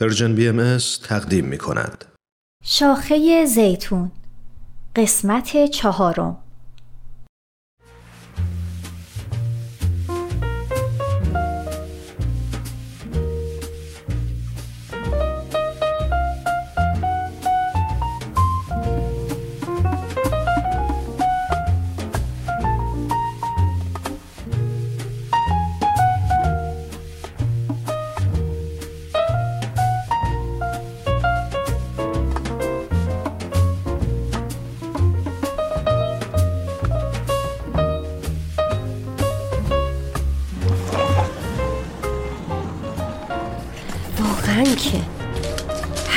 پرژن بی ام تقدیم می کند. شاخه زیتون قسمت چهارم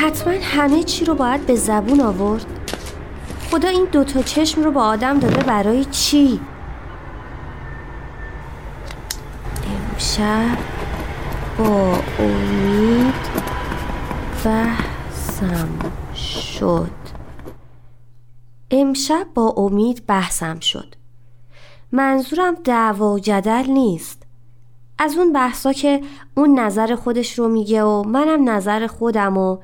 حتما همه چی رو باید به زبون آورد. خدا این دوتا چشم رو با آدم داده برای چی؟ امشب با امید بحثم شد. امشب با امید بحثم شد. منظورم دعوا و جدل نیست. از اون بحثا که اون نظر خودش رو میگه و منم نظر خودم و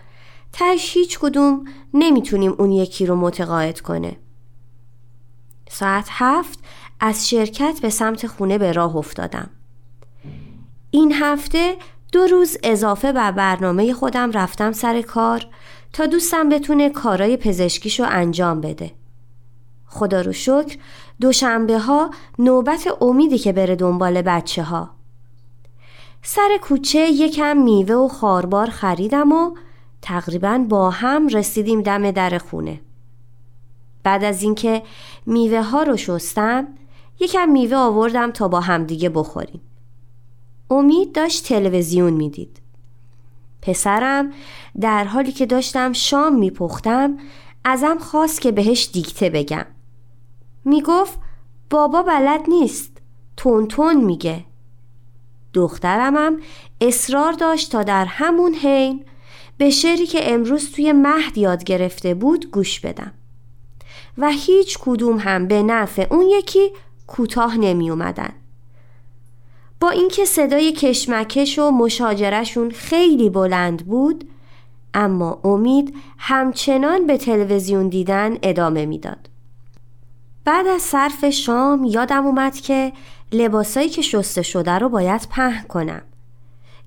تش هیچ کدوم نمی‌تونیم اون یکی رو متقاعد کنه. ساعت هفت از شرکت به سمت خونه به راه افتادم. این هفته دو روز اضافه بر برنامه خودم رفتم سر کار تا دوستم بتونه کارای پزشکیشو انجام بده. خدا رو شکر دوشنبه ها نوبت امیدی که بره دنبال بچه ها. سر کوچه یکم میوه و خاربار خریدم و تقریبا با هم رسیدیم دم در خونه. بعد از اینکه میوه ها رو شستم یکم میوه آوردم تا با همدیگه بخوریم. امید داشت تلویزیون می‌دید. پسرم در حالی که داشتم شام میپختم ازم خواست که بهش دیکته بگم. می‌گفت بابا بلد نیست. تون تون میگه. دخترمم اصرار داشت تا در همون حین به شعری که امروز توی مهد یاد گرفته بود گوش بدم و هیچ کدوم هم به نفع اون یکی کوتاه نمی اومدن. با اینکه صدای کشمکش و مشاجرشون خیلی بلند بود اما امید همچنان به تلویزیون دیدن ادامه می‌داد. بعد از صرف شام یادم اومد که لباسایی که شسته شده رو باید پهن کنم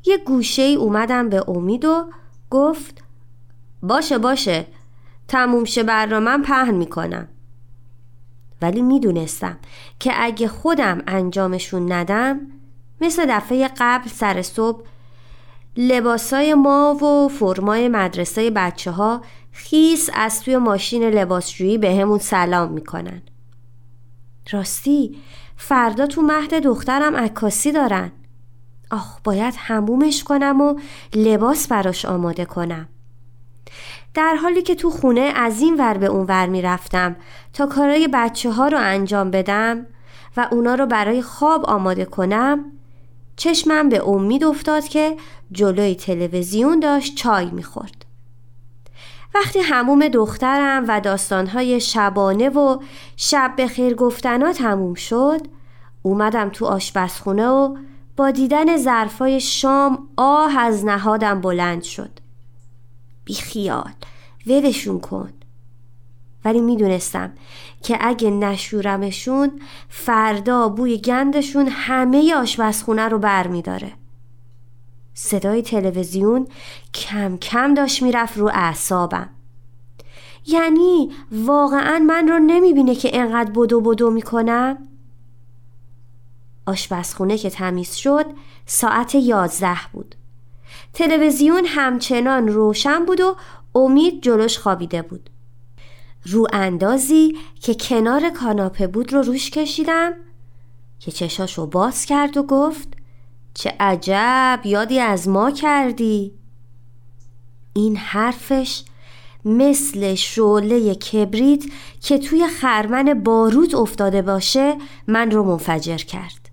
یه گوشه ای اومدم به امید و گفت باشه باشه تموم شه برنامه پهن می‌کنم. ولی می‌دونستم که اگه خودم انجامشون ندم مثل دفعه قبل سر صبح لباسای ما و فرمای مدرسه بچه ها خیس از توی ماشین لباسجویی به همون سلام می‌کنن. راستی فردا تو مهد دخترم عکاسی دارن. آخ باید همومش کنم و لباس براش آماده کنم در حالی که تو خونه از این ور به اون ور می رفتم تا کارای بچه ها رو انجام بدم و اونا رو برای خواب آماده کنم چشمم به امید افتاد که جلوی تلویزیون داشت چای می‌خورد. وقتی هموم دخترم و داستانهای شبانه و شب به خیر گفتنا تموم شد اومدم تو آشپزخونه و با دیدن ظرفای شام آه از نهادم بلند شد. بی خیال ولشون کن. ولی می‌دونستم که اگه نشورمشون فردا بوی گندشون همه آشپزخونه رو بر میداره صدای تلویزیون کم کم داشت می‌رفت رو اعصابم. یعنی واقعا من رو نمی‌بینه که انقدر بدو بدو می‌کنم؟ آشپزخونه که تمیز شد ساعت یازده بود. تلویزیون همچنان روشن بود و امید جلوش خوابیده بود. رو اندازی که کنار کاناپه بود رو روش کشیدم که چشاشو باز کرد و گفت چه عجب یادی از ما کردی. این حرفش مثل شعله کبریت که توی خرمن بارود افتاده باشه من رو منفجر کرد.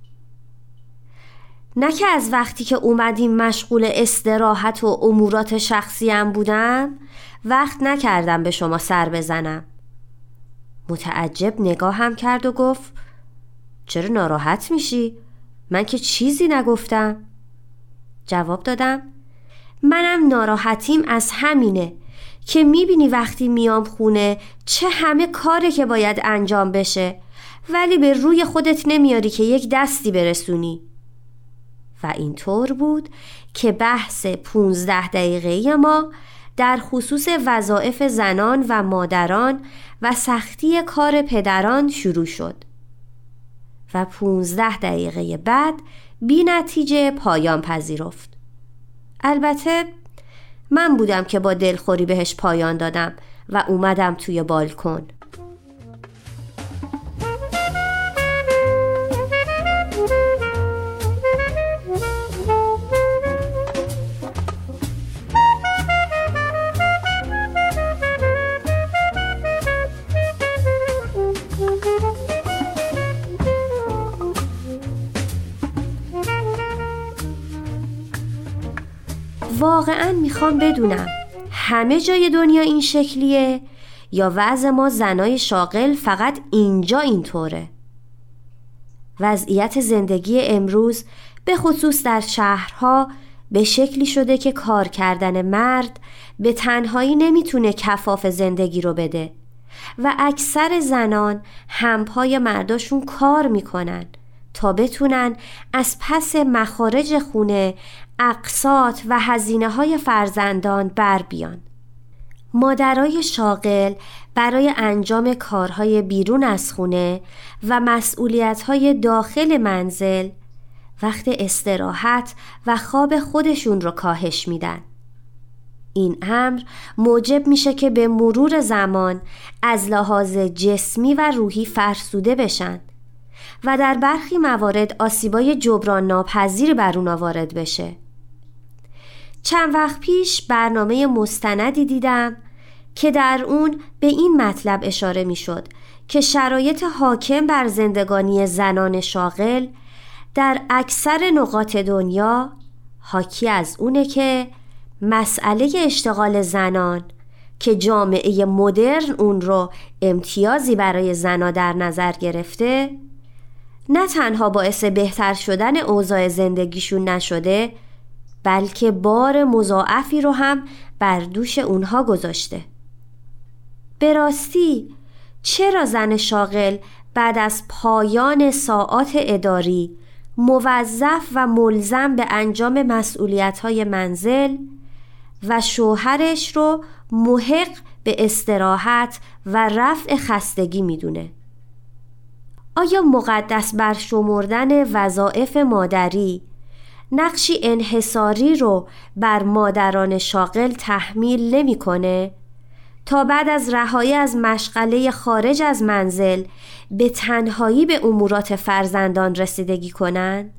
نه که از وقتی که اومدیم مشغول استراحت و امورات شخصیم بودم وقت نکردم به شما سر بزنم. متعجب نگاهم کرد و گفت چرا ناراحت میشی؟ من که چیزی نگفتم. جواب دادم منم ناراحتیم از همینه که می‌بینی وقتی میام خونه چه همه کاره که باید انجام بشه ولی به روی خودت نمیاری که یک دستی برسونی. و اینطور بود که بحث 15 دقیقه ما در خصوص وظایف زنان و مادران و سختی کار پدران شروع شد و 15 دقیقه بعد بی نتیجه پایان پذیرفت. البته من بودم که با دلخوری بهش پایان دادم و اومدم توی بالکن. واقعا می‌خوام بدونم. همه جای دنیا این شکلیه؟ یا وضع ما زنای شاغل فقط اینجا اینطوره؟ وضعیت زندگی امروز به خصوص در شهرها به شکلی شده که کار کردن مرد به تنهایی نمی‌تونه کفاف زندگی رو بده و اکثر زنان همپای مرداشون کار می‌کنن تا بتونن از پس مخارج خونه اقساط و هزینه های فرزندان بر بیان. مادرای شاغل برای انجام کارهای بیرون از خونه و مسئولیت های داخل منزل وقت استراحت و خواب خودشون رو کاهش میدن. این امر موجب میشه که به مرور زمان از لحاظ جسمی و روحی فرسوده بشن و در برخی موارد آسیبای جبران ناپذیر بر اونا وارد بشه. چند وقت پیش برنامه مستندی دیدم که در اون به این مطلب اشاره می شد که شرایط حاکم بر زندگانی زنان شاغل در اکثر نقاط دنیا حاکی از اونه که مسئله اشتغال زنان که جامعه مدرن اون رو امتیازی برای زنا در نظر گرفته نه تنها باعث بهتر شدن اوضاع زندگیشون نشده بلکه بار مضاعفی رو هم بر دوش اونها گذاشته. به راستی چرا زن شاغل بعد از پایان ساعات اداری موظف و ملزم به انجام مسئولیت های منزل و شوهرش رو محق به استراحت و رفع خستگی می‌دونه؟ آیا مقدس بر شمردن وظایف مادری نقشی انحصاری رو بر مادران شاغل تحمیل نمی‌کنه تا بعد از رهایی از مشغله خارج از منزل به تنهایی به امورات فرزندان رسیدگی کنند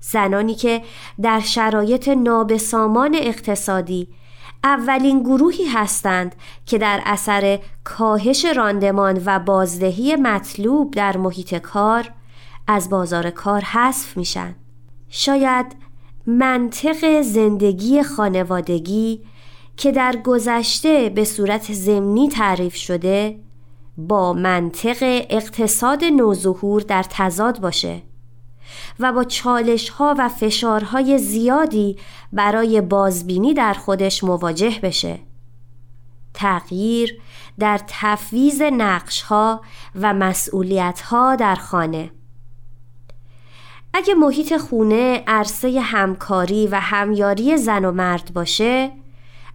زنانی که در شرایط نابسامان اقتصادی اولین گروهی هستند که در اثر کاهش راندمان و بازدهی مطلوب در محیط کار از بازار کار حذف میشن. شاید منطق زندگی خانوادگی که در گذشته به صورت زمینی تعریف شده با منطق اقتصاد نوظهور در تضاد باشه و با چالش ها و فشارهای زیادی برای بازبینی در خودش مواجه بشه. تغییر در تفویز نقش ها و مسئولیت ها در خانه. اگه محیط خونه عرصه همکاری و همیاری زن و مرد باشه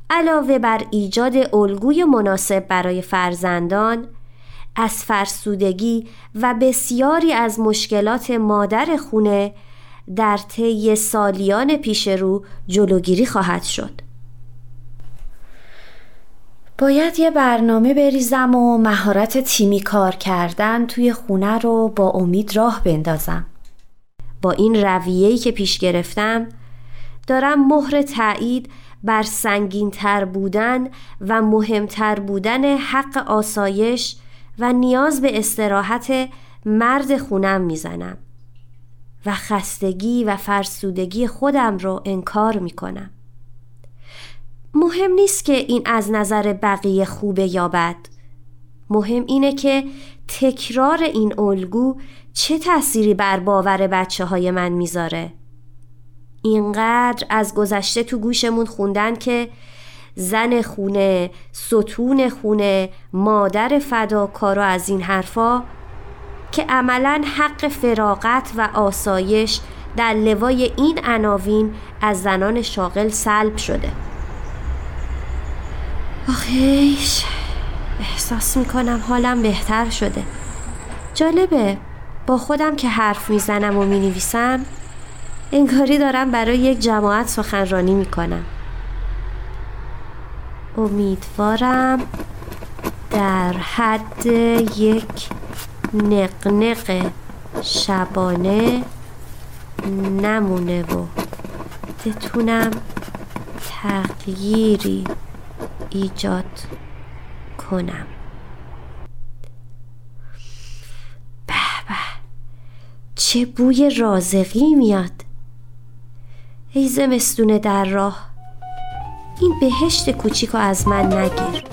علاوه بر ایجاد الگوی مناسب برای فرزندان از فرسودگی و بسیاری از مشکلات مادر خونه در طی سالیان پیش رو جلوگیری خواهد شد. باید یه برنامه بریزم و مهارت تیمی کار کردن توی خونه رو با امید راه بندازم. با این رویه‌ای که پیش گرفتم دارم مهر تایید بر سنگینتر بودن و مهمتر بودن حق آسایش و نیاز به استراحت مرد خونم می‌زنم و خستگی و فرسودگی خودم رو انکار می‌کنم. مهم نیست که این از نظر بقیه خوبه یا بد. مهم اینه که تکرار این الگو چه تأثیری بر باور بچه های من می‌ذاره؟ اینقدر از گذشته تو گوشمون خوندن که زن خونه، ستون خونه، مادر فداکار و از این حرفا که عملا حق فراغت و آسایش در لوای این عناوین از زنان شاغل سلب شده. آخیش احساس می‌کنم حالم بهتر شده. جالبه. با خودم که حرف می‌زنم و می‌نویسم انگاری دارم برای یک جماعت سخنرانی می‌کنم. امیدوارم در حد یک نقنق شبانه نمونه و بتونم تغییری ایجاد کنم به به چه بوی رازقی میاد. ای زمستونه در راه این بهشت کوچیکو از من نگیر.